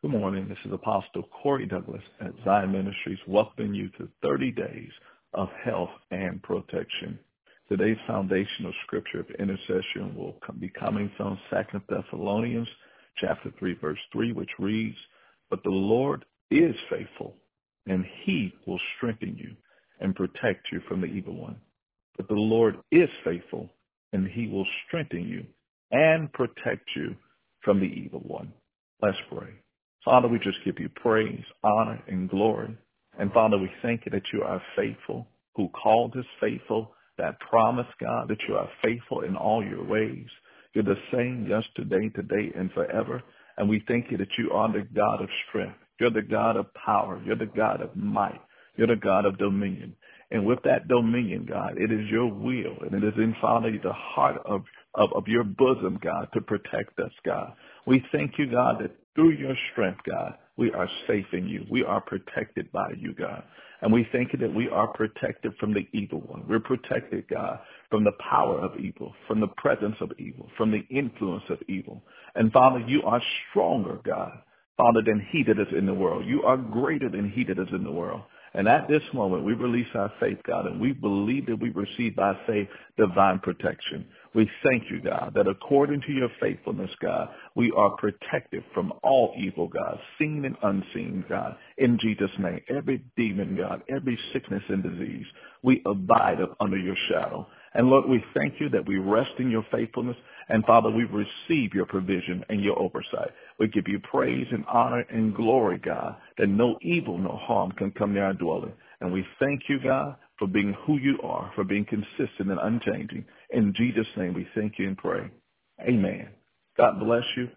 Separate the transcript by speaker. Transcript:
Speaker 1: Good morning. This is Apostle Corey Douglas at Zion Ministries, welcoming you to 30 days of health and protection. Today's foundational scripture of intercession will be coming from 2 Thessalonians chapter 3, verse 3, which reads, But the Lord is faithful, and he will strengthen you and protect you from the evil one. But the Lord is faithful, and he will strengthen you and protect you from the evil one. Let's pray. Father, we just give you praise, honor, and glory. And Father, we thank you that you are faithful, who called us faithful, that promise, God, that you are faithful in all your ways. You're the same yesterday, today, and forever. And we thank you that you are the God of strength. You're the God of power. You're the God of might. You're the God of dominion. And with that dominion, God, it is your will and it is in, Father, the heart of, of, of your bosom, God, to protect us, God. We thank you, God, that through your strength, God, we are safe in you. We are protected by you, God. And we thank you that we are protected from the evil one. We're protected, God, from the power of evil, from the presence of evil, from the influence of evil. And Father, you are stronger, God, Father, than he that is in the world. You are greater than he that is in the world. And at this moment, we release our faith, God, and we believe that we receive by faith divine protection. We thank you, God, that according to your faithfulness, God, we are protected from all evil, God, seen and unseen, God, in Jesus' name. Every demon, God, every sickness and disease, we abide under your shadow. And Lord, we thank you that we rest in your faithfulness. And Father, we receive your provision and your oversight. We give you praise and honor and glory, God, that no evil, no harm can come near our dwelling. And we thank you, God, for being who you are, for being consistent and unchanging. In Jesus' name, we thank you and pray. Amen. God bless you